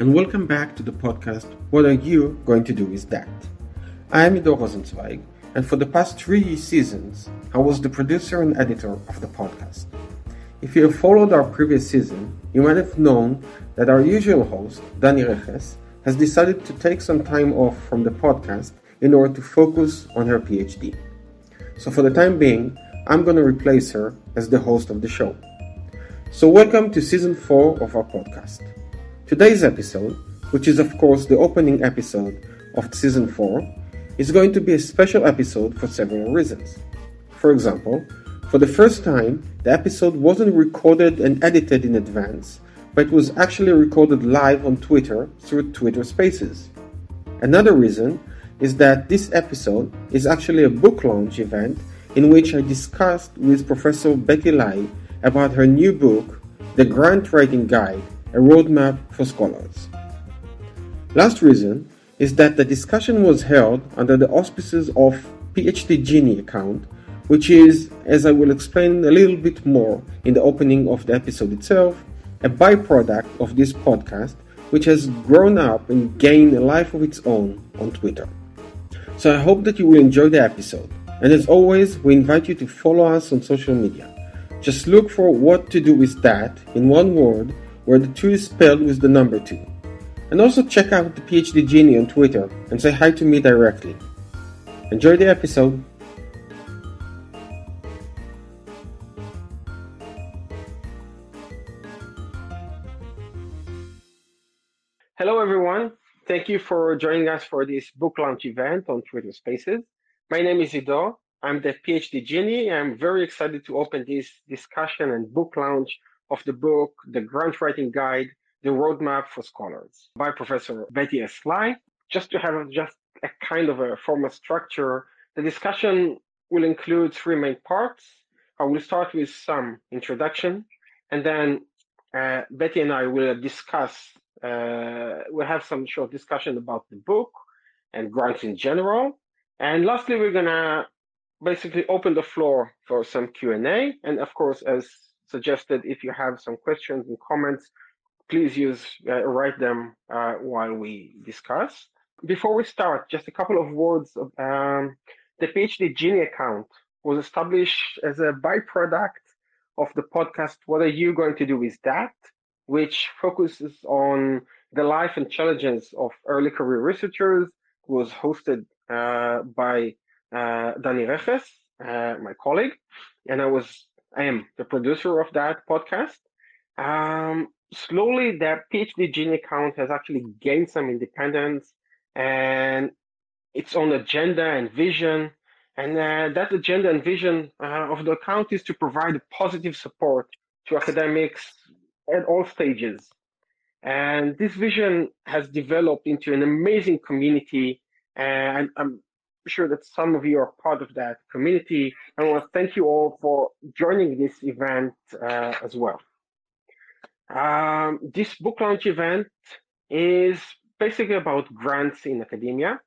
and welcome back to the podcast What Are You Going to Do With That? I am Ido Rosenzweig, and for the past three seasons, I was the producer and editor of the podcast. If you have followed our previous season, you might have known that our usual host, Danni Reches, has decided to take some time off from the podcast in order to focus on her PhD. So, for the time being, I'm going to replace her as the host of the show. So, welcome to season 4 of our podcast. Today's episode, which is of course the opening episode of season 4, is going to be a special episode for several reasons. For example, for the first time, the episode wasn't recorded and edited in advance, but was actually recorded live on Twitter through Twitter Spaces. Another reason is that this episode is actually a book launch event in which I discussed with Professor Betty Lai about her new book, The Grant Writing Guide a roadmap for scholars. Last reason is that the discussion was held under the auspices of PhD Genie account, which is, as I will explain a little bit more in the opening of the episode itself, a byproduct of this podcast, which has grown up and gained a life of its own on Twitter. So I hope that you will enjoy the episode. And as always, we invite you to follow us on social media. Just look for what to do with that in one word where the 2 is spelled with the number 2. And also check out the PhD Genie on Twitter and say hi to me directly. Enjoy the episode! Hello, everyone. Thank you for joining us for this book launch event on Twitter Spaces. My name is Ido. I'm the PhD Genie. I'm very excited to open this discussion and book launch of the book, The Grant Writing Guide, The Roadmap for Scholars by Professor Betty S. Lai. Just to have just a kind of a formal structure, the discussion will include three main parts. I will start with some introduction, and then uh, Betty and I will discuss, uh, we'll have some short discussion about the book and grants in general. And lastly, we're gonna basically open the floor for some Q&A. And of course, as suggested if you have some questions and comments, please use uh, write them uh, while we discuss. Before we start, just a couple of words. Of, um, the PhD Genie account was established as a byproduct of the podcast. What are you going to do with that? Which focuses on the life and challenges of early career researchers. Was hosted uh, by uh, Danni Reches, uh, my colleague, and I was I am the producer of that podcast. Um, slowly, the PhD Genie account has actually gained some independence and its own agenda and vision. And uh, that agenda and vision uh, of the account is to provide positive support to academics at all stages. And this vision has developed into an amazing community. And I'm sure that some of you are part of that community. I want to thank you all for joining this event uh, as well. Um, this book launch event is basically about grants in academia.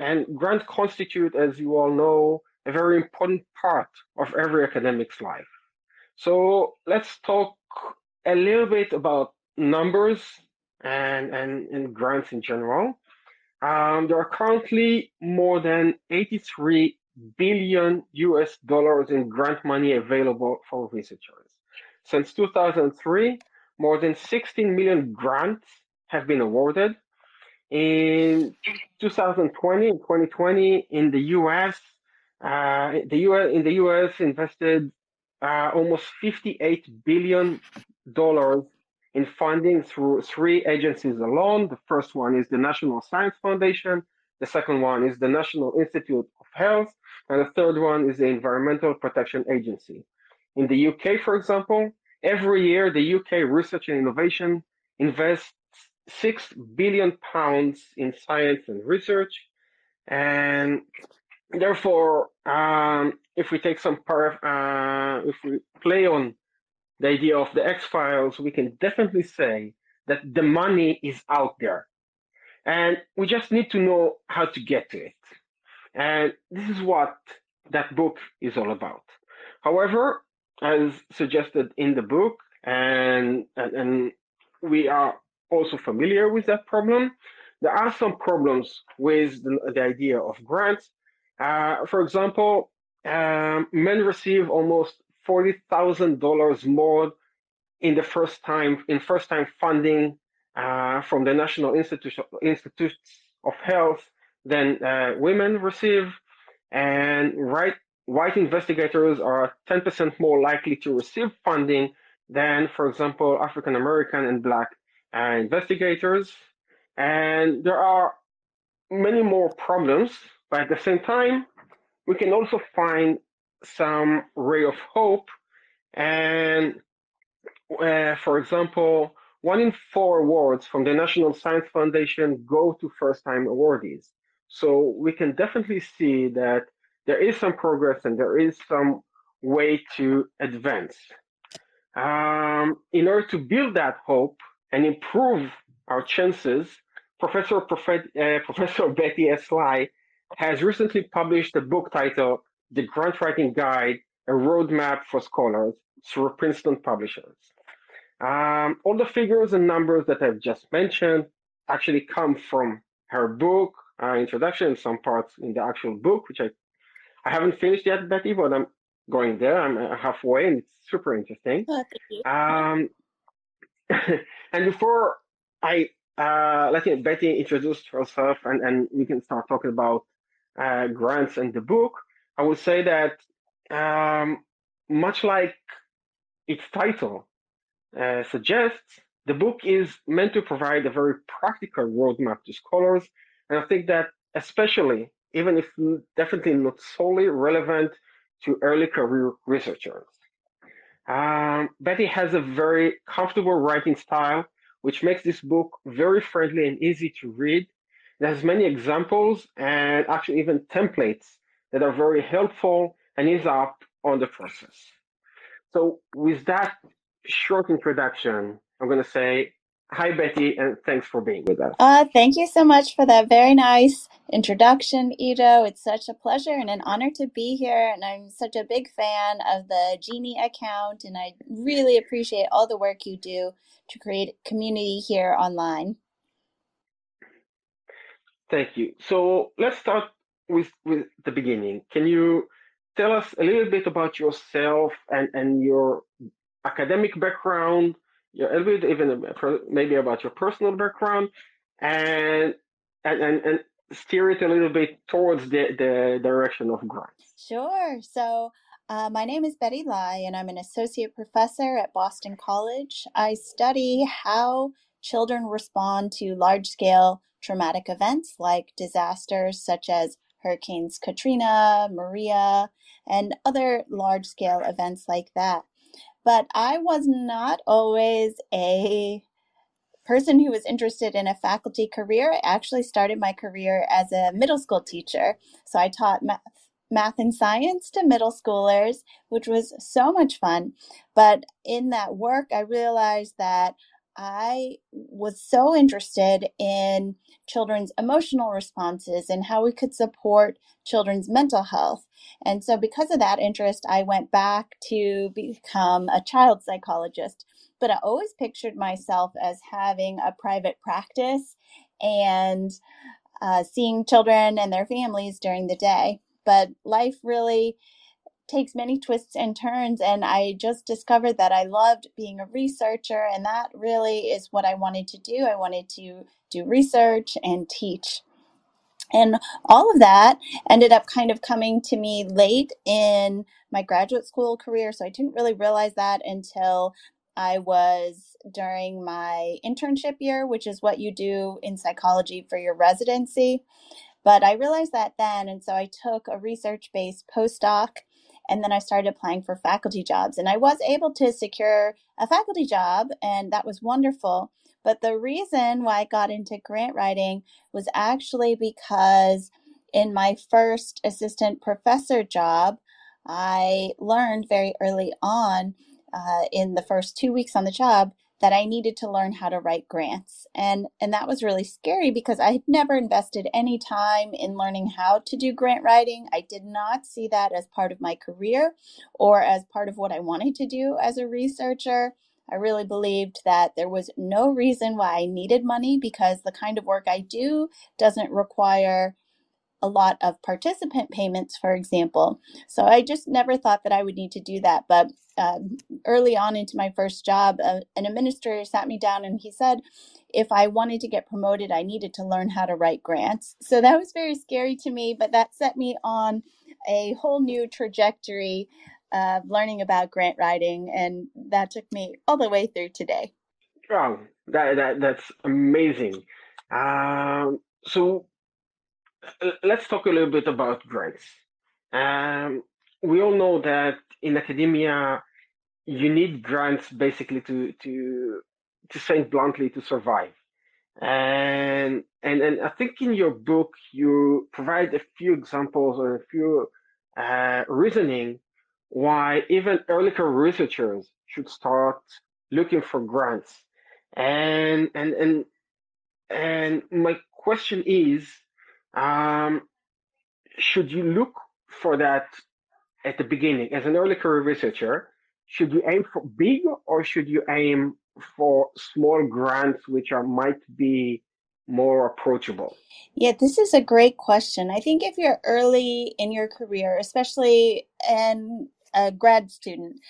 And grants constitute, as you all know, a very important part of every academic's life. So let's talk a little bit about numbers and, and, and grants in general. Um, there are currently more than 83 billion US dollars in grant money available for researchers. Since 2003, more than 16 million grants have been awarded. In 2020 and 2020, in the US, uh, the US in the US invested uh, almost 58 billion dollars in funding through three agencies alone. The first one is the National Science Foundation, the second one is the National Institute of Health, and the third one is the Environmental Protection Agency. In the UK, for example, every year the UK Research and Innovation invests six billion pounds in science and research, and therefore, um, if we take some part, uh, if we play on the idea of the X Files, we can definitely say that the money is out there. And we just need to know how to get to it. And this is what that book is all about. However, as suggested in the book, and, and, and we are also familiar with that problem. There are some problems with the, the idea of grants. Uh, for example, um, men receive almost forty thousand dollars more in the first time in first time funding uh, from the National Institute Institutes of Health than uh, women receive, and right white investigators are 10% more likely to receive funding than, for example, African American and Black uh, investigators. And there are many more problems, but at the same time, we can also find some ray of hope. And uh, for example, one in four awards from the National Science Foundation go to first time awardees. So we can definitely see that there is some progress and there is some way to advance. Um, in order to build that hope and improve our chances, Professor, uh, Professor Betty S. Lai has recently published a book titled The Grant Writing Guide, a Roadmap for Scholars through Princeton Publishers. Um, all the figures and numbers that I've just mentioned actually come from her book, uh, introduction, and some parts in the actual book, which I, I haven't finished yet, Betty, but I'm going there. I'm uh, halfway, and it's super interesting. Oh. Um, and before I uh, let Betty introduce herself, and, and we can start talking about uh, grants and the book, I would say that um, much like its title uh, suggests, the book is meant to provide a very practical roadmap to scholars, and I think that especially, even if definitely not solely relevant to early career researchers. Um, Betty has a very comfortable writing style, which makes this book very friendly and easy to read. It has many examples and actually even templates that are very helpful and ease up on the process. So with that short introduction, I'm going to say Hi, Betty, and thanks for being with us. Uh, thank you so much for that very nice introduction, Ido. It's such a pleasure and an honor to be here. And I'm such a big fan of the Genie account, and I really appreciate all the work you do to create community here online. Thank you. So let's start with, with the beginning. Can you tell us a little bit about yourself and, and your academic background? A little bit even maybe about your personal background and and and, and steer it a little bit towards the, the direction of grants. Sure. So uh, my name is Betty Lai, and I'm an associate professor at Boston College. I study how children respond to large scale traumatic events like disasters such as Hurricanes Katrina, Maria, and other large scale events like that. But I was not always a person who was interested in a faculty career. I actually started my career as a middle school teacher. So I taught math, math and science to middle schoolers, which was so much fun. But in that work, I realized that I was so interested in children's emotional responses and how we could support children's mental health. And so, because of that interest, I went back to become a child psychologist. But I always pictured myself as having a private practice and uh, seeing children and their families during the day. But life really takes many twists and turns and i just discovered that i loved being a researcher and that really is what i wanted to do i wanted to do research and teach and all of that ended up kind of coming to me late in my graduate school career so i didn't really realize that until I was during my internship year, which is what you do in psychology for your residency. But I realized that then, and so I took a research based postdoc and then I started applying for faculty jobs. And I was able to secure a faculty job, and that was wonderful. But the reason why I got into grant writing was actually because in my first assistant professor job, I learned very early on uh, in the first two weeks on the job that I needed to learn how to write grants. And and that was really scary because I had never invested any time in learning how to do grant writing. I did not see that as part of my career or as part of what I wanted to do as a researcher. I really believed that there was no reason why I needed money because the kind of work I do doesn't require a lot of participant payments, for example. So I just never thought that I would need to do that. But um, early on into my first job, uh, an administrator sat me down and he said, if I wanted to get promoted, I needed to learn how to write grants. So that was very scary to me, but that set me on a whole new trajectory of learning about grant writing. And that took me all the way through today. Wow, that, that, that's amazing. Um, so let's talk a little bit about grants. Um, we all know that in academia, you need grants basically to to to say it bluntly to survive. And and and I think in your book you provide a few examples or a few uh, reasoning why even early career researchers should start looking for grants. And and and and my question is um, should you look for that at the beginning as an early career researcher? Should you aim for big or should you aim for small grants which are might be more approachable? Yeah, this is a great question. I think if you're early in your career, especially in a grad student,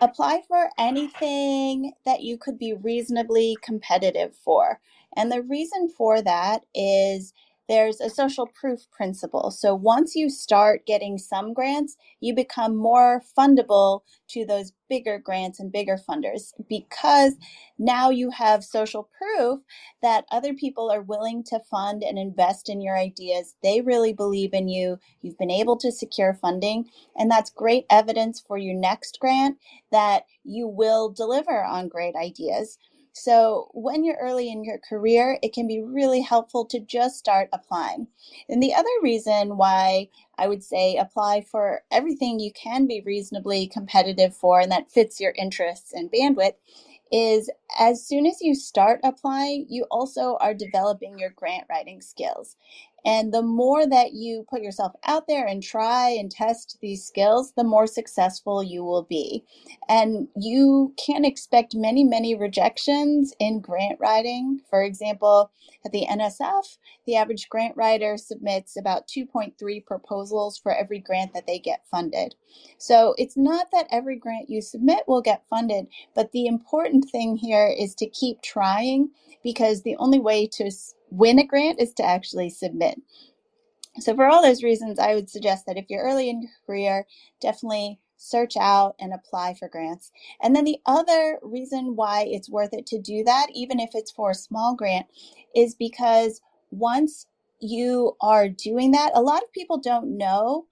apply for anything that you could be reasonably competitive for. And the reason for that is there's a social proof principle. So once you start getting some grants, you become more fundable to those bigger grants and bigger funders because now you have social proof that other people are willing to fund and invest in your ideas. They really believe in you. You've been able to secure funding, and that's great evidence for your next grant that you will deliver on great ideas. So, when you're early in your career, it can be really helpful to just start applying. And the other reason why I would say apply for everything you can be reasonably competitive for and that fits your interests and bandwidth is as soon as you start applying, you also are developing your grant writing skills. And the more that you put yourself out there and try and test these skills, the more successful you will be. And you can expect many, many rejections in grant writing. For example, at the NSF, the average grant writer submits about 2.3 proposals for every grant that they get funded. So it's not that every grant you submit will get funded, but the important thing here is to keep trying because the only way to win a grant is to actually submit. So, for all those reasons, I would suggest that if you're early in your career, definitely search out and apply for grants. And then the other reason why it's worth it to do that, even if it's for a small grant, is because once you are doing that, a lot of people don't know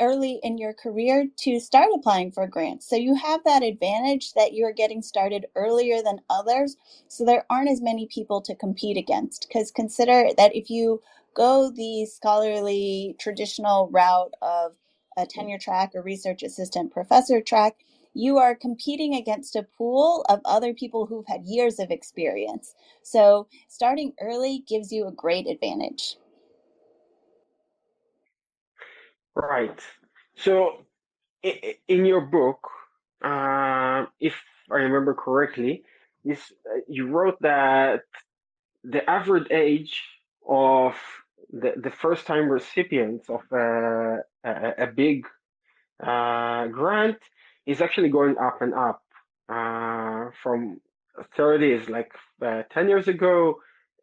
early in your career to start applying for grants. So you have that advantage that you're getting started earlier than others. So there aren't as many people to compete against. Because consider that if you go the scholarly traditional route of a tenure track or research assistant professor track, you are competing against a pool of other people who've had years of experience. So starting early gives you a great advantage. Right. So, in your book, uh, if I remember correctly, this uh, you wrote that the average age of the, the first time recipients of a, a, a big uh, grant is actually going up and up uh, from 30s like uh, 10 years ago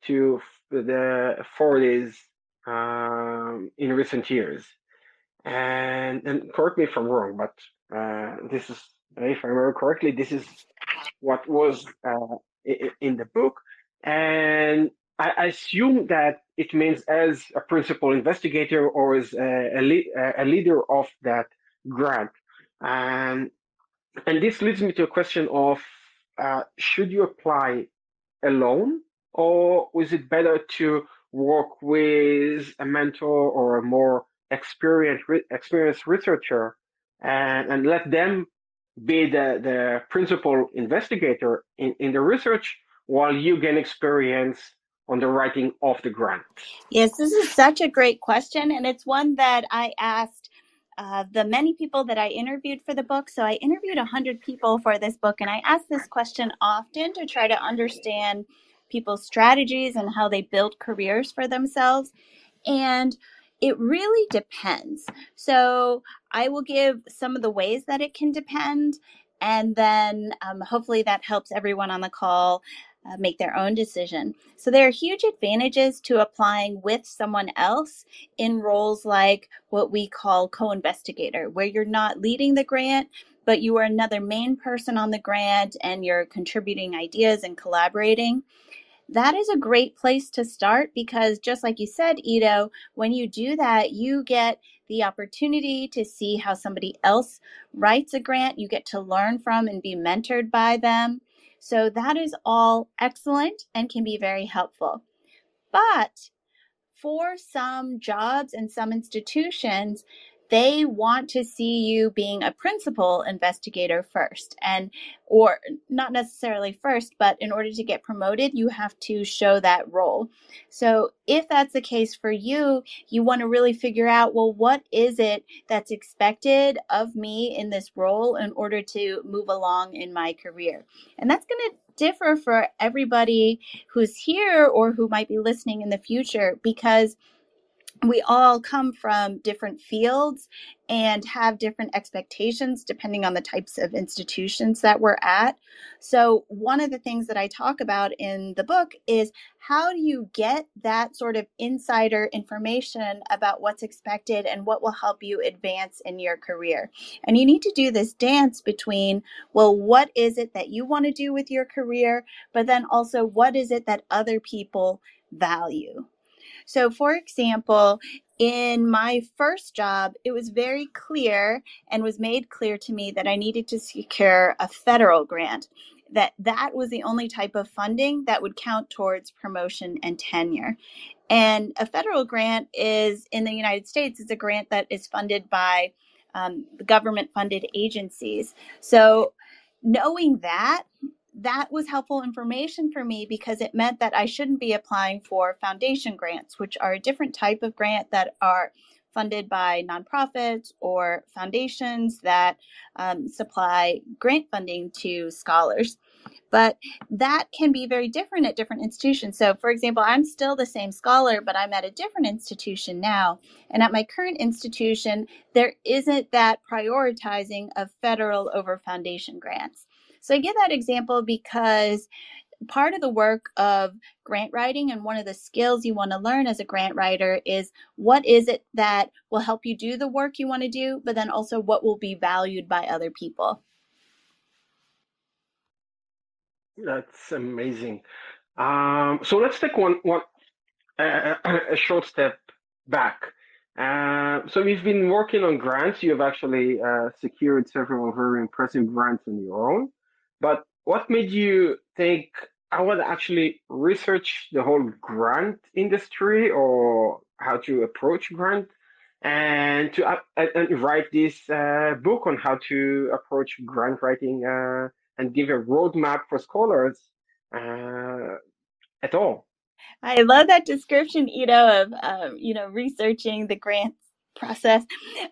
to the 40s um, in recent years and and correct me if I'm wrong, but uh, this is if I remember correctly, this is what was uh, in the book, and I assume that it means as a principal investigator or as a, a, a leader of that grant, and and this leads me to a question of uh, should you apply alone or is it better to work with a mentor or a more experienced experienced researcher and, and let them be the, the principal investigator in, in the research while you gain experience on the writing of the grant? Yes, this is such a great question, and it's one that I asked uh, the many people that I interviewed for the book. So I interviewed 100 people for this book, and I asked this question often to try to understand people's strategies and how they built careers for themselves. And it really depends. So I will give some of the ways that it can depend. And then um, hopefully that helps everyone on the call uh, make their own decision. So there are huge advantages to applying with someone else in roles like what we call co investigator, where you're not leading the grant, but you are another main person on the grant and you're contributing ideas and collaborating that is a great place to start because just like you said, Ido, when you do that, you get the opportunity to see how somebody else writes a grant. You get to learn from and be mentored by them. So that is all excellent and can be very helpful. But for some jobs and some institutions, they want to see you being a principal investigator first and or not necessarily first but in order to get promoted you have to show that role. So if that's the case for you you want to really figure out well what is it that's expected of me in this role in order to move along in my career? And that's going to differ for everybody who's here or who might be listening in the future because we all come from different fields and have different expectations depending on the types of institutions that we're at. So, one of the things that I talk about in the book is how do you get that sort of insider information about what's expected and what will help you advance in your career. And you need to do this dance between, well, what is it that you want to do with your career, but then also what is it that other people value. So, for example, in my first job, it was very clear and was made clear to me that I needed to secure a federal grant. That that was the only type of funding that would count towards promotion and tenure. And a federal grant is in the United States is a grant that is funded by um, government funded agencies. So knowing that that was helpful information for me because it meant that I shouldn't be applying for foundation grants, which are a different type of grant that are funded by nonprofits or foundations that um, supply grant funding to scholars. But that can be very different at different institutions. So, for example, I'm still the same scholar, but I'm at a different institution now. And at my current institution, there isn't that prioritizing of federal over foundation grants. So I give that example because part of the work of grant writing and one of the skills you want to learn as a grant writer is what is it that will help you do the work you want to do, but then also what will be valued by other people. That's amazing. Um, so let's take one one uh, a short step back. Uh, so you've been working on grants. You have actually uh, secured several very impressive grants on your own. But what made you think I want to actually research the whole grant industry or how to approach grant and to uh, and write this uh, book on how to approach grant writing uh, and give a roadmap for scholars uh, at all. I love that description, Ido, of um, you know researching the grants process.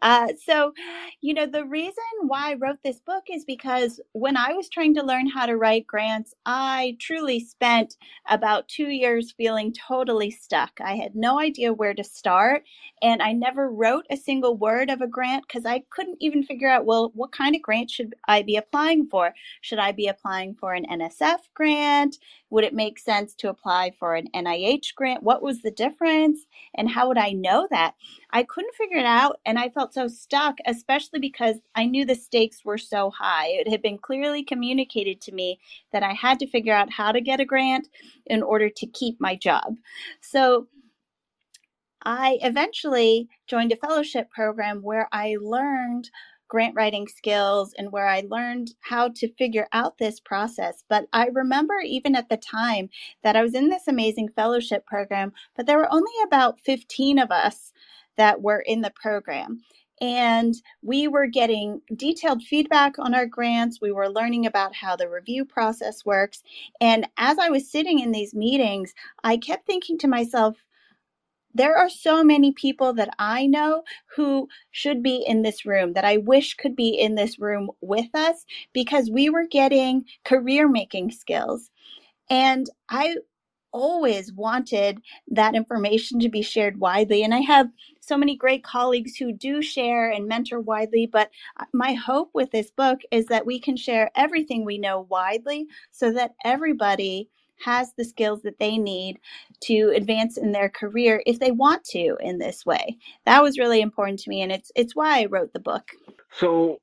Uh, so, you know, the reason why I wrote this book is because when I was trying to learn how to write grants, I truly spent about two years feeling totally stuck. I had no idea where to start, and I never wrote a single word of a grant because I couldn't even figure out, well, what kind of grant should I be applying for? Should I be applying for an NSF grant? Would it make sense to apply for an NIH grant? What was the difference? And how would I know that? I couldn't figure it out and I felt so stuck, especially because I knew the stakes were so high. It had been clearly communicated to me that I had to figure out how to get a grant in order to keep my job. So I eventually joined a fellowship program where I learned grant writing skills and where I learned how to figure out this process. But I remember even at the time that I was in this amazing fellowship program, but there were only about 15 of us that were in the program. And we were getting detailed feedback on our grants. We were learning about how the review process works. And as I was sitting in these meetings, I kept thinking to myself, there are so many people that I know who should be in this room that I wish could be in this room with us because we were getting career making skills. And I always wanted that information to be shared widely. And I have so many great colleagues who do share and mentor widely. But uh, my hope with this book is that we can share everything we know widely so that everybody has the skills that they need to advance in their career if they want to in this way. That was really important to me and it's it's why I wrote the book. So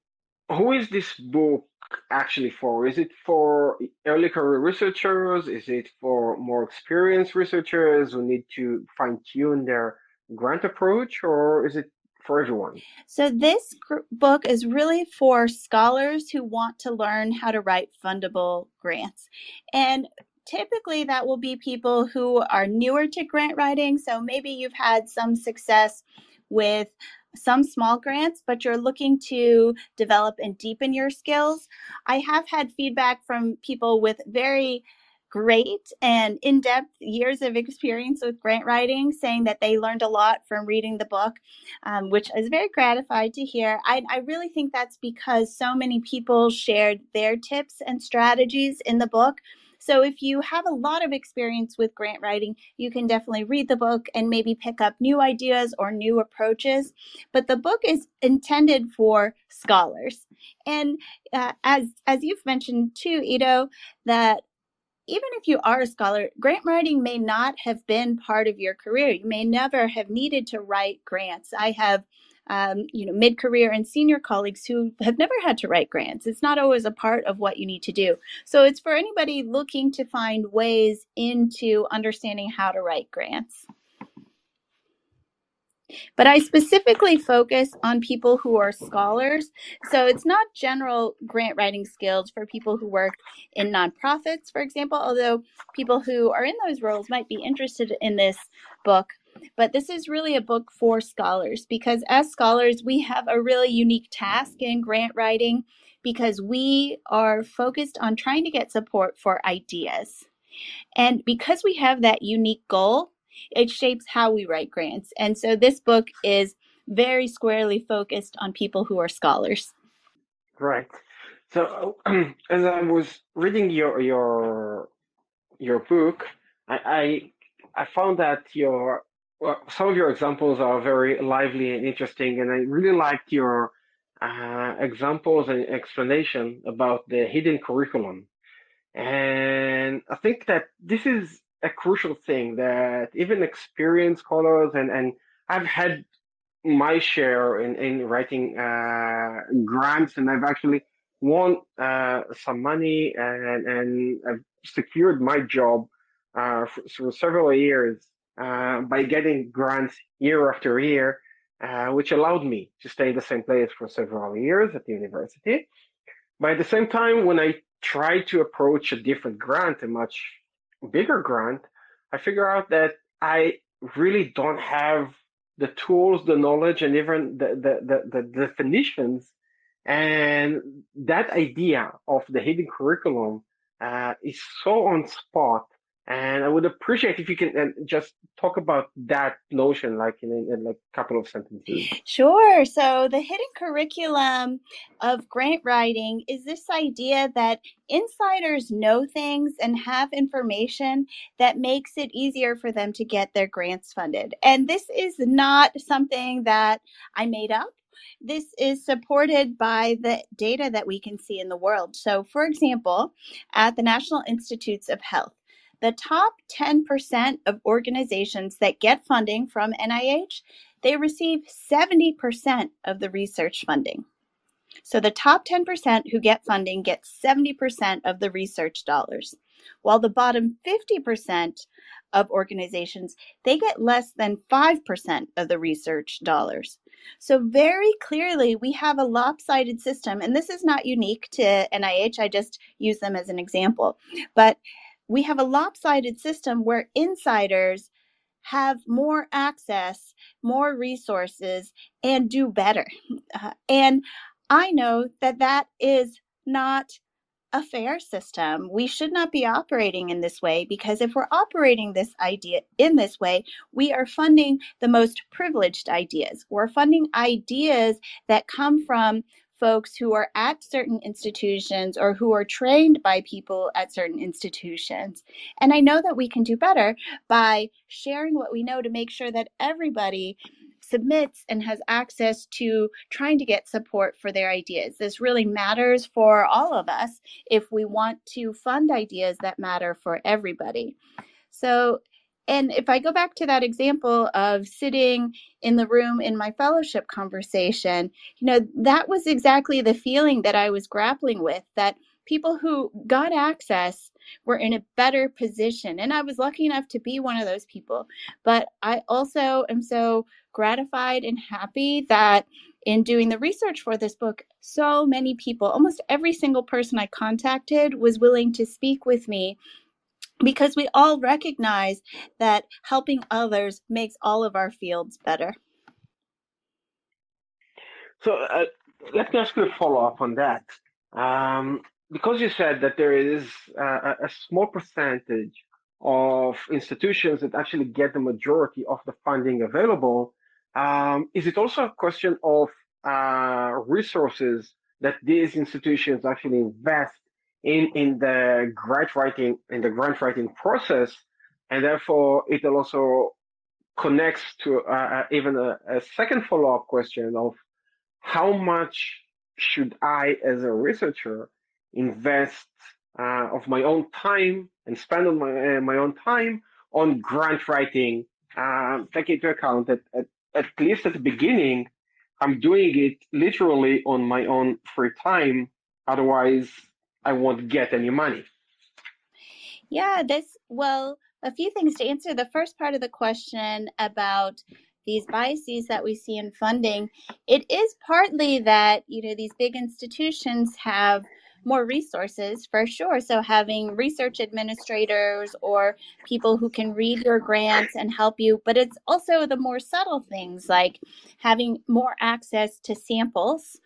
who is this book actually for? Is it for early career researchers? Is it for more experienced researchers who need to fine tune their grant approach, or is it for everyone? So, this book is really for scholars who want to learn how to write fundable grants. And typically, that will be people who are newer to grant writing. So, maybe you've had some success with some small grants, but you're looking to develop and deepen your skills. I have had feedback from people with very great and in depth years of experience with grant writing, saying that they learned a lot from reading the book, um, which is very gratified to hear. I, I really think that's because so many people shared their tips and strategies in the book. So if you have a lot of experience with grant writing, you can definitely read the book and maybe pick up new ideas or new approaches. But the book is intended for scholars. And uh, as as you've mentioned too, Ido, that even if you are a scholar, grant writing may not have been part of your career. You may never have needed to write grants. I have um, you know, mid-career and senior colleagues who have never had to write grants. It's not always a part of what you need to do. So it's for anybody looking to find ways into understanding how to write grants. But I specifically focus on people who are scholars. So it's not general grant writing skills for people who work in nonprofits, for example, although people who are in those roles might be interested in this book. But this is really a book for scholars because as scholars, we have a really unique task in grant writing because we are focused on trying to get support for ideas. And because we have that unique goal, it shapes how we write grants. And so this book is very squarely focused on people who are scholars. Right. So as I was reading your your your book, I I, I found that your well, some of your examples are very lively and interesting, and I really liked your uh, examples and explanation about the hidden curriculum. And I think that this is a crucial thing that even experienced scholars and, and I've had my share in, in writing uh, grants and I've actually won uh, some money and, and I've secured my job uh, for, for several years uh, by getting grants year after year, uh, which allowed me to stay in the same place for several years at the university. But at the same time, when I tried to approach a different grant, a much bigger grant, I figure out that I really don't have the tools, the knowledge, and even the, the, the, the definitions. And that idea of the hidden curriculum uh, is so on spot and I would appreciate if you can uh, just talk about that notion, like in, in, like a couple of sentences. Sure. So the hidden curriculum of grant writing is this idea that insiders know things and have information that makes it easier for them to get their grants funded. And this is not something that I made up this is supported by the data that we can see in the world. So, for example, at the National Institutes of Health, the top 10% of organizations that get funding from NIH, they receive 70% of the research funding. So the top 10% who get funding get 70% of the research dollars, while the bottom 50% of organizations, they get less than 5% of the research dollars. So very clearly we have a lopsided system and this is not unique to NIH, I just use them as an example. But we have a lopsided system where insiders have more access, more resources, and do better. Uh, and I know that that is not a fair system. We should not be operating in this way because if we're operating this idea in this way, we are funding the most privileged ideas. We're funding ideas that come from folks who are at certain institutions or who are trained by people at certain institutions. And I know that we can do better by sharing what we know to make sure that everybody submits and has access to trying to get support for their ideas. This really matters for all of us if we want to fund ideas that matter for everybody. So, and if I go back to that example of sitting in the room in my fellowship conversation, you know, that was exactly the feeling that I was grappling with that people who got access were in a better position. And I was lucky enough to be one of those people. But I also am so gratified and happy that in doing the research for this book, so many people, almost every single person I contacted, was willing to speak with me because we all recognize that helping others makes all of our fields better. So uh, let me ask you a follow up on that. Um, because you said that there is uh, a small percentage of institutions that actually get the majority of the funding available, um, is it also a question of uh, resources that these institutions actually invest in in the grant writing in the grant writing process, and therefore it also connects to uh, uh even a, a second follow up question of how much should I, as a researcher, invest uh, of my own time and spend on my uh, my own time on grant writing, um, take into account that at, at least at the beginning, I'm doing it literally on my own free time. Otherwise, I won't get any money. Yeah, this, well, a few things to answer the first part of the question about these biases that we see in funding. It is partly that, you know, these big institutions have more resources for sure. So having research administrators or people who can read your grants and help you, but it's also the more subtle things like having more access to samples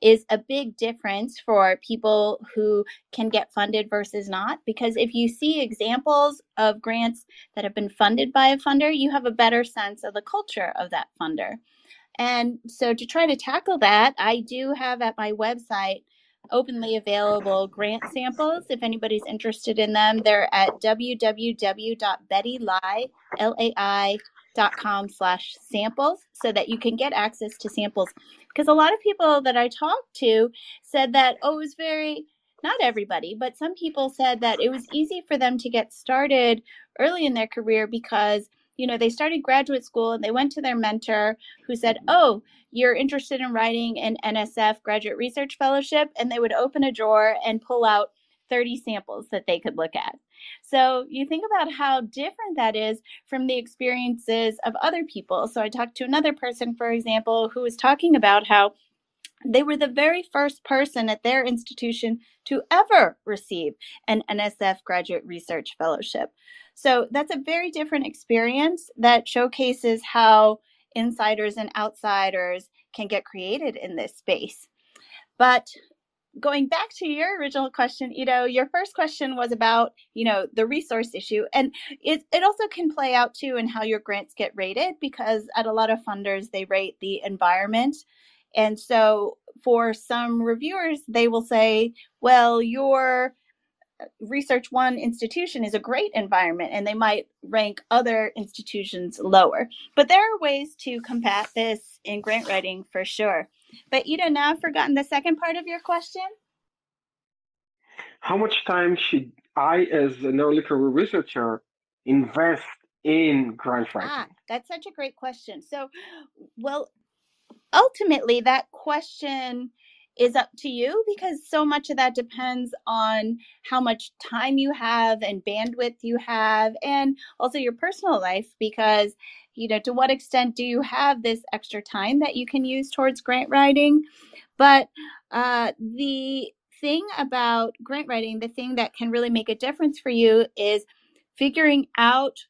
is a big difference for people who can get funded versus not. Because if you see examples of grants that have been funded by a funder, you have a better sense of the culture of that funder. And so to try to tackle that, I do have at my website openly available grant samples. If anybody's interested in them, they're at www.bettylai.com slash samples so that you can get access to samples. Because a lot of people that I talked to said that, oh, it was very, not everybody, but some people said that it was easy for them to get started early in their career because you know, they started graduate school and they went to their mentor who said, Oh, you're interested in writing an NSF graduate research fellowship. And they would open a drawer and pull out 30 samples that they could look at. So you think about how different that is from the experiences of other people. So I talked to another person, for example, who was talking about how they were the very first person at their institution to ever receive an NSF graduate research fellowship. So that's a very different experience that showcases how insiders and outsiders can get created in this space. But going back to your original question, you know, your first question was about, you know, the resource issue. And it, it also can play out too in how your grants get rated because at a lot of funders, they rate the environment. And so for some reviewers, they will say, well, your research one institution is a great environment and they might rank other institutions lower. But there are ways to combat this in grant writing for sure. But Ido, now I've forgotten the second part of your question. How much time should I, as an early career researcher, invest in grant writing? Ah, that's such a great question. So, well, ultimately, that question is up to you because so much of that depends on how much time you have and bandwidth you have and also your personal life because you know to what extent do you have this extra time that you can use towards grant writing? But uh, the thing about grant writing the thing that can really make a difference for you is figuring out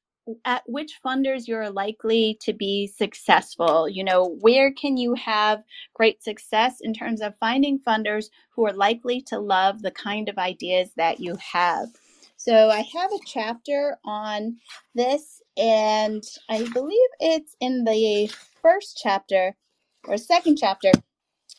at which funders you're likely to be successful. You know, where can you have great success in terms of finding funders who are likely to love the kind of ideas that you have. So I have a chapter on this, and I believe it's in the first chapter or second chapter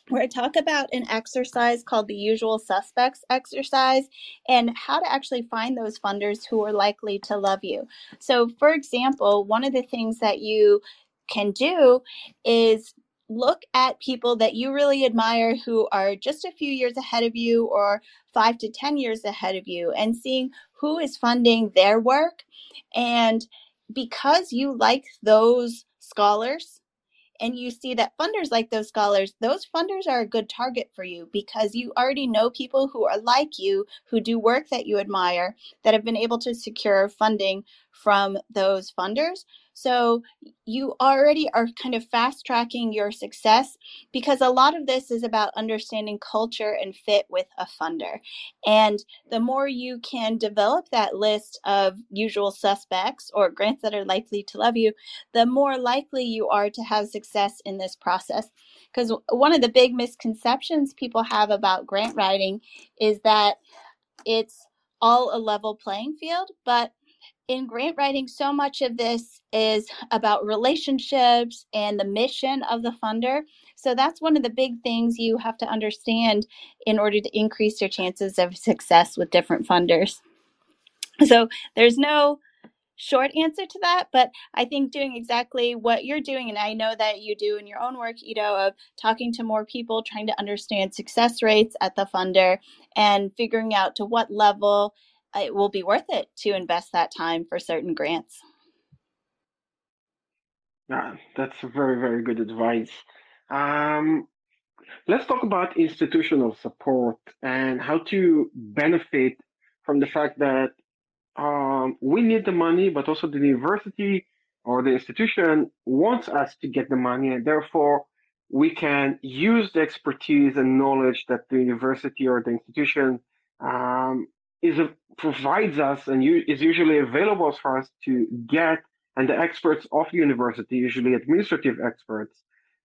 where I talk about an exercise called the usual suspects exercise and how to actually find those funders who are likely to love you. So, for example, one of the things that you can do is look at people that you really admire who are just a few years ahead of you or five to 10 years ahead of you and seeing who is funding their work. And because you like those scholars, and you see that funders like those scholars, those funders are a good target for you because you already know people who are like you, who do work that you admire, that have been able to secure funding from those funders. So you already are kind of fast tracking your success because a lot of this is about understanding culture and fit with a funder. And the more you can develop that list of usual suspects or grants that are likely to love you, the more likely you are to have success in this process. Because one of the big misconceptions people have about grant writing is that it's all a level playing field, but in grant writing, so much of this is about relationships and the mission of the funder. So that's one of the big things you have to understand in order to increase your chances of success with different funders. So there's no short answer to that, but I think doing exactly what you're doing, and I know that you do in your own work, Ido, of talking to more people, trying to understand success rates at the funder, and figuring out to what level it will be worth it to invest that time for certain grants. Yeah, that's very, very good advice. Um, let's talk about institutional support and how to benefit from the fact that um, we need the money, but also the university or the institution wants us to get the money, and therefore we can use the expertise and knowledge that the university or the institution um, is a, provides us and is usually available for us to get, and the experts of the university, usually administrative experts,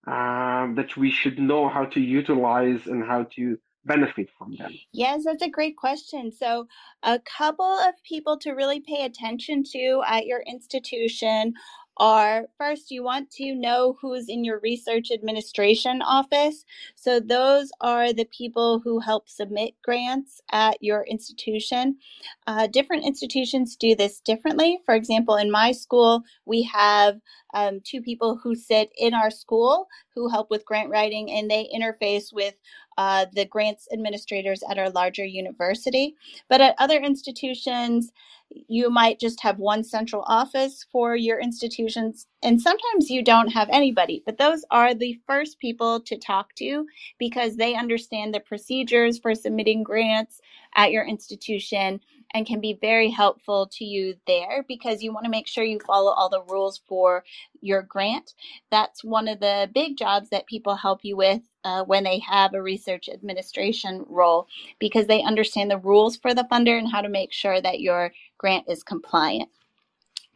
um, that we should know how to utilize and how to benefit from them? Yes, that's a great question. So, a couple of people to really pay attention to at your institution are first, you want to know who's in your research administration office. So, those are the people who help submit grants at your institution. Uh, different institutions do this differently. For example, in my school, we have um, two people who sit in our school who help with grant writing and they interface with uh, the grants administrators at our larger university. But at other institutions, you might just have one central office for your institutions, and sometimes you don't have anybody. But those are the first people to talk to because they understand the procedures for submitting grants at your institution and can be very helpful to you there because you want to make sure you follow all the rules for your grant. That's one of the big jobs that people help you with uh, when they have a research administration role because they understand the rules for the funder and how to make sure that your grant is compliant.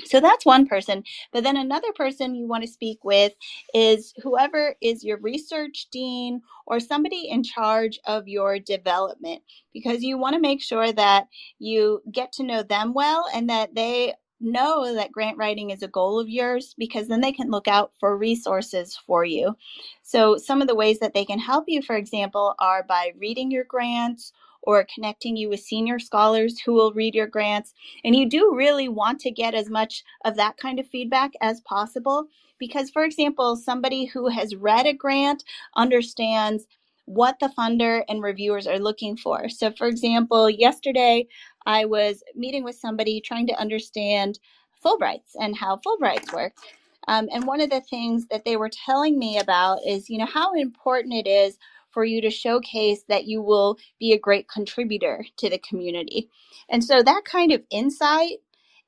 So that's one person. But then another person you want to speak with is whoever is your research dean or somebody in charge of your development because you want to make sure that you get to know them well and that they know that grant writing is a goal of yours because then they can look out for resources for you. So, some of the ways that they can help you, for example, are by reading your grants or connecting you with senior scholars who will read your grants. And you do really want to get as much of that kind of feedback as possible because, for example, somebody who has read a grant understands what the funder and reviewers are looking for. So, for example, yesterday I was meeting with somebody trying to understand Fulbrights and how Fulbrights work. Um, and one of the things that they were telling me about is, you know, how important it is for you to showcase that you will be a great contributor to the community. And so that kind of insight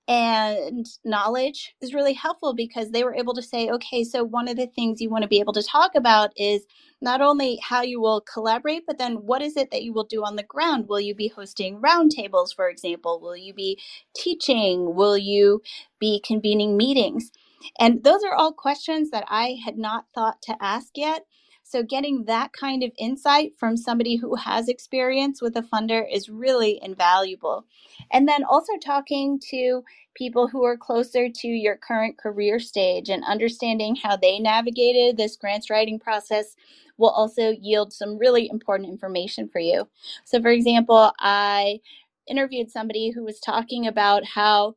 and knowledge is really helpful because they were able to say, okay, so one of the things you want to be able to talk about is not only how you will collaborate, but then what is it that you will do on the ground? Will you be hosting roundtables, for example? Will you be teaching? Will you be convening meetings? And those are all questions that I had not thought to ask yet. So, getting that kind of insight from somebody who has experience with a funder is really invaluable. And then also talking to people who are closer to your current career stage and understanding how they navigated this grants writing process will also yield some really important information for you. So, for example, I interviewed somebody who was talking about how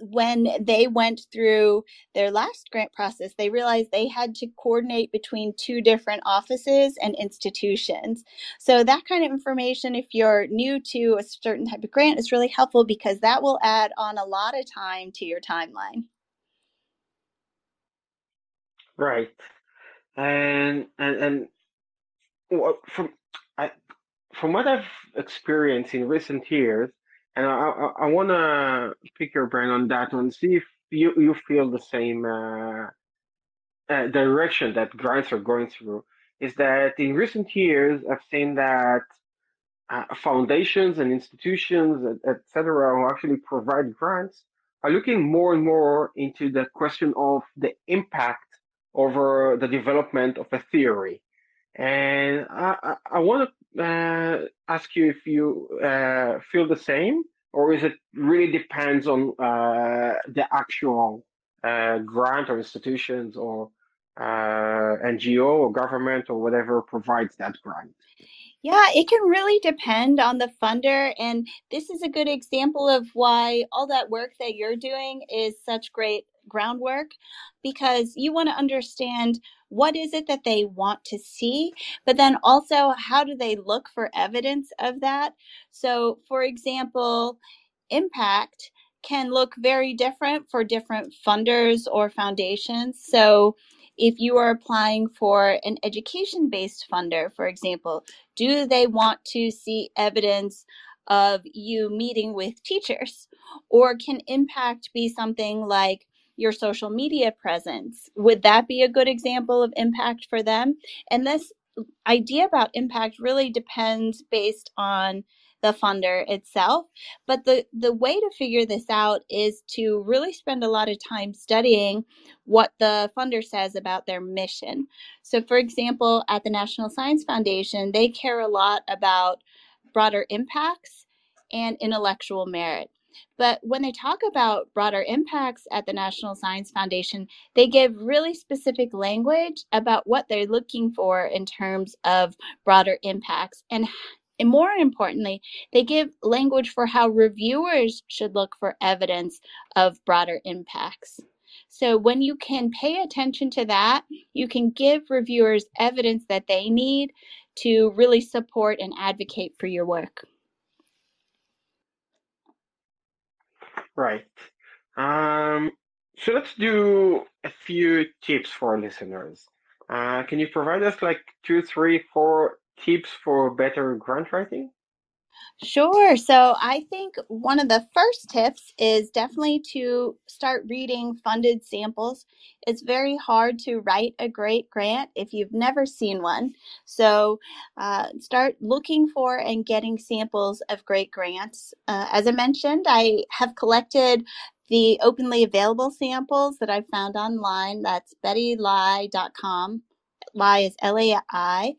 when they went through their last grant process, they realized they had to coordinate between two different offices and institutions. So, that kind of information, if you're new to a certain type of grant, is really helpful because that will add on a lot of time to your timeline. Right, and and and from I, from what I've experienced in recent years, and I, I, I want to pick your brain on that one, see if you, you feel the same uh, uh, direction that grants are going through. Is that in recent years, I've seen that uh, foundations and institutions, etc., who actually provide grants are looking more and more into the question of the impact over the development of a theory. And I, I, I want to uh, ask you if you uh, feel the same, or is it really depends on uh, the actual uh, grant or institutions or uh, NGO or government or whatever provides that grant? Yeah, it can really depend on the funder. And this is a good example of why all that work that you're doing is such great groundwork because you want to understand what is it that they want to see, but then also how do they look for evidence of that? So, for example, impact can look very different for different funders or foundations. So, if you are applying for an education based funder, for example, do they want to see evidence of you meeting with teachers? Or can impact be something like your social media presence? Would that be a good example of impact for them? And this idea about impact really depends based on the funder itself. But the, the way to figure this out is to really spend a lot of time studying what the funder says about their mission. So, for example, at the National Science Foundation, they care a lot about broader impacts and intellectual merit. But when they talk about broader impacts at the National Science Foundation, they give really specific language about what they're looking for in terms of broader impacts and and more importantly, they give language for how reviewers should look for evidence of broader impacts. So, when you can pay attention to that, you can give reviewers evidence that they need to really support and advocate for your work. Right. Um, so let's do a few tips for our listeners. Uh, can you provide us like two, three, four tips for better grant writing? Sure. So I think one of the first tips is definitely to start reading funded samples. It's very hard to write a great grant if you've never seen one. So uh, start looking for and getting samples of great grants. Uh, as I mentioned, I have collected the openly available samples that I found online. That's bettylai.com. Lai is L A I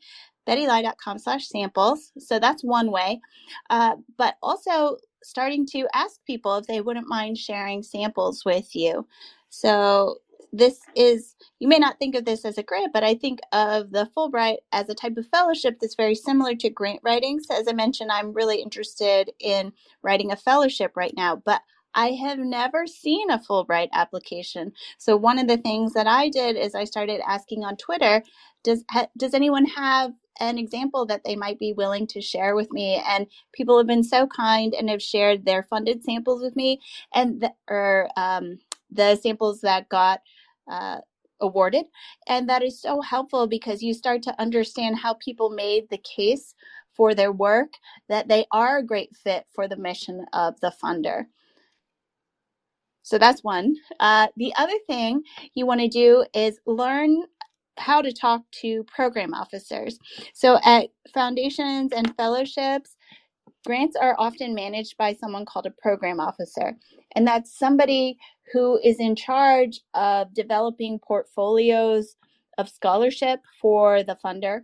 bettylai.com slash samples. So that's one way. Uh, but also starting to ask people if they wouldn't mind sharing samples with you. So this is, you may not think of this as a grant, but I think of the Fulbright as a type of fellowship that's very similar to grant writing. So as I mentioned, I'm really interested in writing a fellowship right now, but I have never seen a Fulbright application. So one of the things that I did is I started asking on Twitter, does does anyone have an example that they might be willing to share with me. And people have been so kind and have shared their funded samples with me, and the, or um, the samples that got. Uh, awarded. And that is so helpful because you start to understand how people made the case for their work, that they are a great fit for the mission of the funder. So that's one. Uh, the other thing you want to do is learn how to talk to program officers. So at foundations and fellowships, grants are often managed by someone called a program officer. And that's somebody who is in charge of developing portfolios of scholarship for the funder.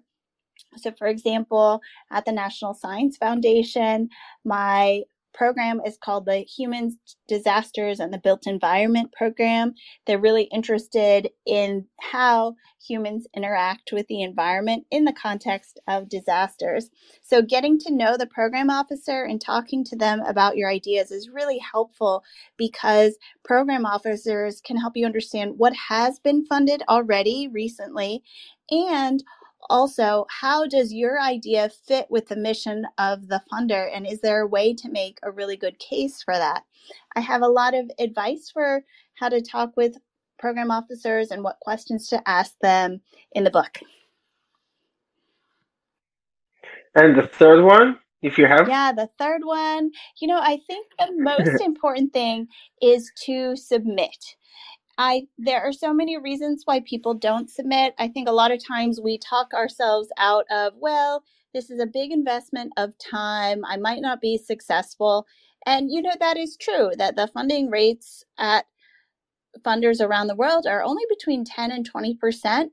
So, for example, at the National Science Foundation, my program is called the Human Disasters and the Built Environment Program. They're really interested in how humans interact with the environment in the context of disasters. So, getting to know the program officer and talking to them about your ideas is really helpful because program officers can help you understand what has been funded already recently and also, how does your idea fit with the mission of the funder? And is there a way to make a really good case for that? I have a lot of advice for how to talk with program officers and what questions to ask them in the book. And the third one, if you have? Yeah, the third one, you know, I think the most important thing is to submit. I there are so many reasons why people don't submit. I think a lot of times we talk ourselves out of, well, this is a big investment of time. I might not be successful. And you know that is true that the funding rates at funders around the world are only between 10 and 20%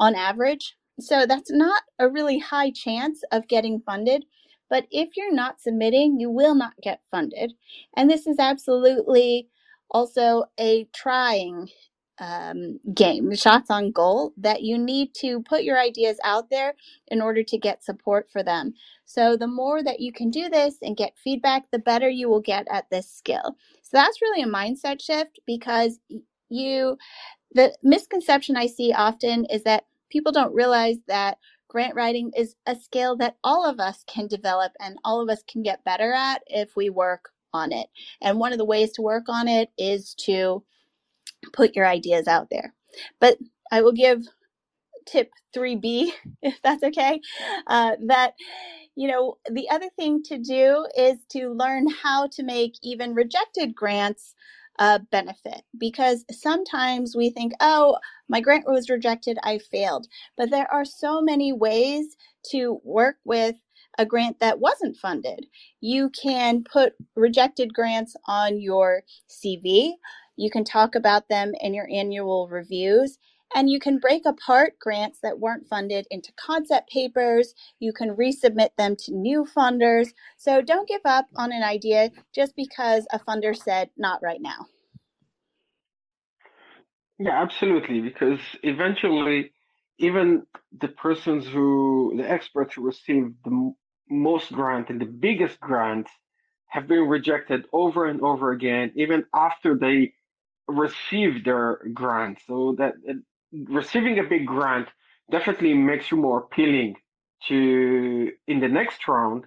on average. So that's not a really high chance of getting funded. But if you're not submitting, you will not get funded. And this is absolutely also a trying um, game, shots on goal, that you need to put your ideas out there in order to get support for them. So, the more that you can do this and get feedback, the better you will get at this skill. So, that's really a mindset shift because you, the misconception I see often is that people don't realize that grant writing is a skill that all of us can develop and all of us can get better at if we work on it. And one of the ways to work on it is to put your ideas out there. But I will give tip 3B, if that's okay, uh, that you know, the other thing to do is to learn how to make even rejected grants uh, benefit because sometimes we think, oh, my grant was rejected, I failed. But there are so many ways to work with a grant that wasn't funded. You can put rejected grants on your CV. You can talk about them in your annual reviews. And you can break apart grants that weren't funded into concept papers. You can resubmit them to new funders. So don't give up on an idea just because a funder said, not right now. Yeah, absolutely. Because eventually, even the persons who, the experts who received the most grants and the biggest grants have been rejected over and over again, even after they receive their grant. So that uh, receiving a big grant definitely makes you more appealing to in the next round,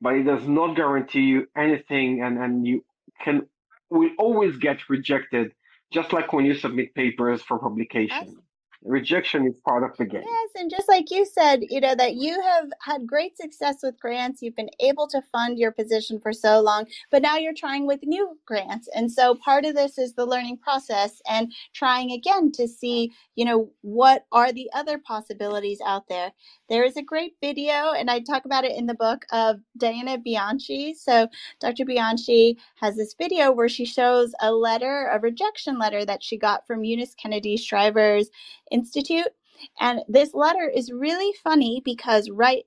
but it does not guarantee you anything, and and you can will always get rejected, just like when you submit papers for publication rejection is part of the game. Yes, and just like you said, you know, that you have had great success with grants. You've been able to fund your position for so long, but now you're trying with new grants. And so part of this is the learning process and trying again to see, you know, what are the other possibilities out there. There is a great video, and I talk about it in the book of Diana Bianchi. So Dr. Bianchi has this video where she shows a letter, a rejection letter that she got from Eunice Kennedy Shriver's Institute. And this letter is really funny because right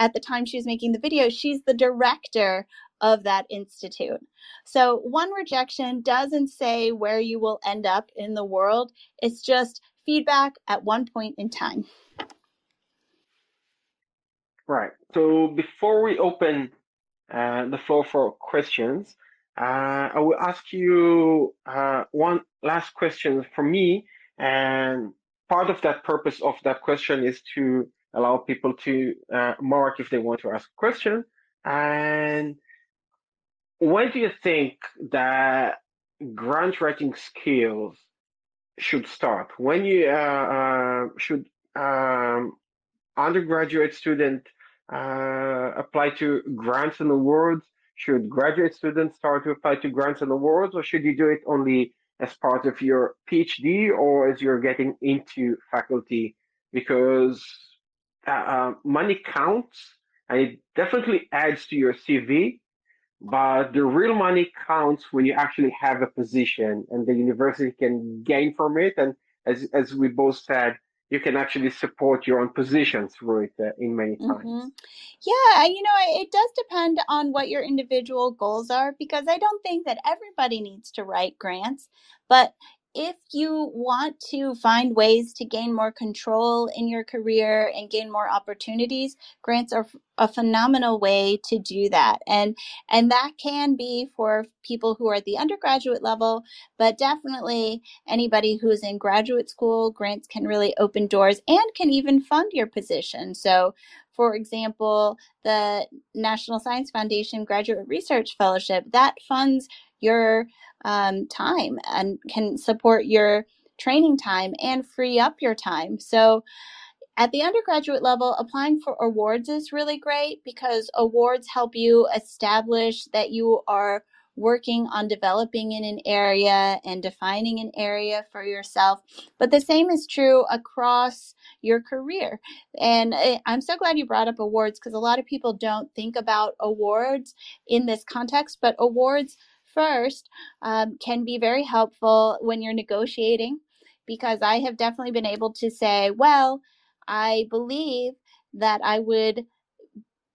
at the time she was making the video, she's the director of that institute. So one rejection doesn't say where you will end up in the world, it's just feedback at one point in time. Right. So before we open uh, the floor for questions, uh, I will ask you uh, one last question for me, and part of that purpose of that question is to allow people to uh, mark if they want to ask a question. And when do you think that grant writing skills should start? When you uh, uh, should um, undergraduate student uh, apply to grants and awards? should graduate students start to apply to grants and awards, or should you do it only as part of your PhD or as you're getting into faculty? Because uh, uh, money counts and it definitely adds to your CV, but the real money counts when you actually have a position and the university can gain from it. And as, as we both said, you can actually support your own position through it uh, in many times. Mm-hmm. Yeah, you know, it does depend on what your individual goals are because I don't think that everybody needs to write grants, but if you want to find ways to gain more control in your career and gain more opportunities grants are a phenomenal way to do that. And and that can be for people who are at the undergraduate level but definitely anybody who's in graduate school grants can really open doors and can even fund your position. So for example, the National Science Foundation Graduate Research Fellowship that funds your um, time and can support your training time and free up your time. So, at the undergraduate level, applying for awards is really great because awards help you establish that you are working on developing in an area and defining an area for yourself. But the same is true across your career. And eh, I'm so glad you brought up awards because a lot of people don't think about awards in this context, but awards first um, can be very helpful when you're negotiating because I have definitely been able to say, well, I believe that I would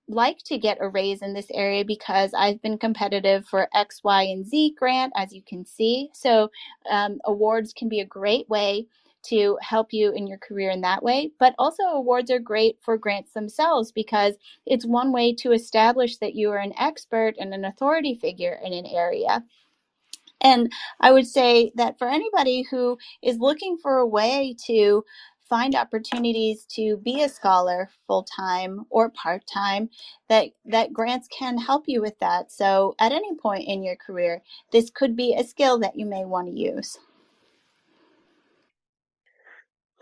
like to get a raise in this area because I've been competitive for X, Y, and Z grant, as you can see. So, um, awards can be a great way to help you in your career in that way. But also, awards are great for grants themselves because it's one way to establish that you are an expert and an authority figure in an area. And I would say that for anybody who is looking for a way to find opportunities to be a scholar full time or part time that that grants can help you with that so at any point in your career this could be a skill that you may want to use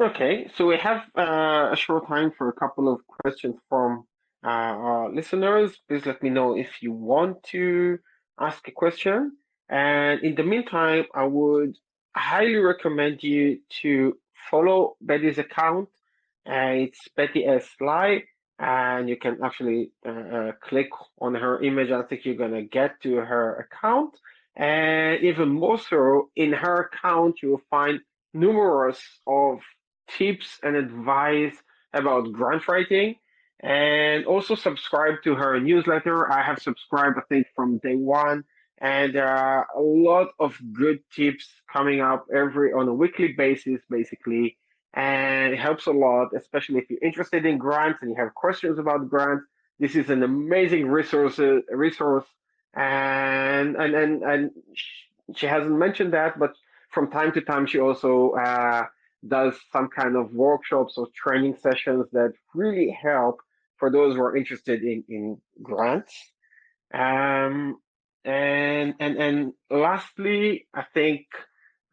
okay so we have uh, a short time for a couple of questions from uh, our listeners please let me know if you want to ask a question and in the meantime i would highly recommend you to follow Betty's account. Uh, it's Betty S. Lai, and you can actually uh, uh, click on her image. I think you're gonna get to her account. And even more so, in her account, you'll find numerous of tips and advice about grant writing. And also subscribe to her newsletter. I have subscribed, I think, from day one and there are a lot of good tips coming up every on a weekly basis basically and it helps a lot especially if you're interested in grants and you have questions about grants this is an amazing resource resource and and and, and she hasn't mentioned that but from time to time she also uh, does some kind of workshops or training sessions that really help for those who are interested in in grants. Um, and and and lastly, I think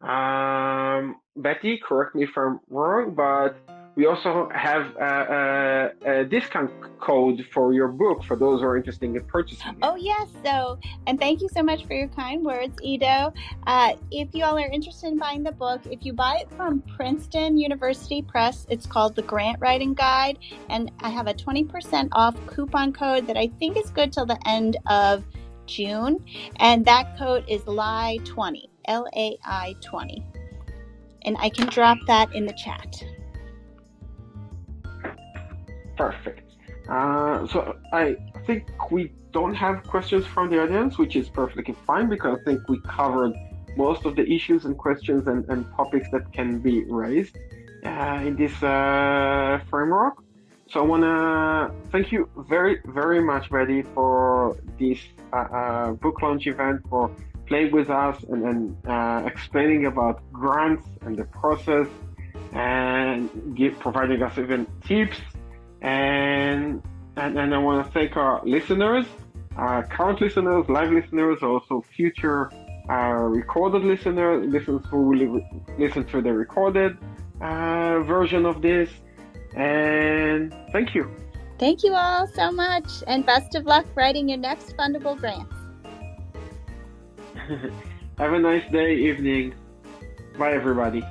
um, Betty, correct me if I'm wrong, but we also have a, a, a, discount code for your book for those who are interested in purchasing it. Oh, yes. So, and thank you so much for your kind words, Ido. Uh, if you all are interested in buying the book, if you buy it from Princeton University Press, it's called The Grant Writing Guide. And I have a 20% off coupon code that I think is good till the end of June. And that code is LAI20, L A I 20. And I can drop that in the chat. Perfect. Uh, so I think we don't have questions from the audience, which is perfectly fine because I think we covered most of the issues and questions and, and topics that can be raised uh, in this uh, framework. So I want to thank you very, very much, Betty, for this uh, uh, book launch event, for playing with us and, and uh, explaining about grants and the process and give, providing us even tips. And, and, and I want to thank our listeners, our current listeners, live listeners, also future uh, recorded listeners, listeners who will listen to the recorded uh, version of this. And thank you. Thank you all so much, and best of luck writing your next fundable grants. Have a nice day, evening. Bye, everybody.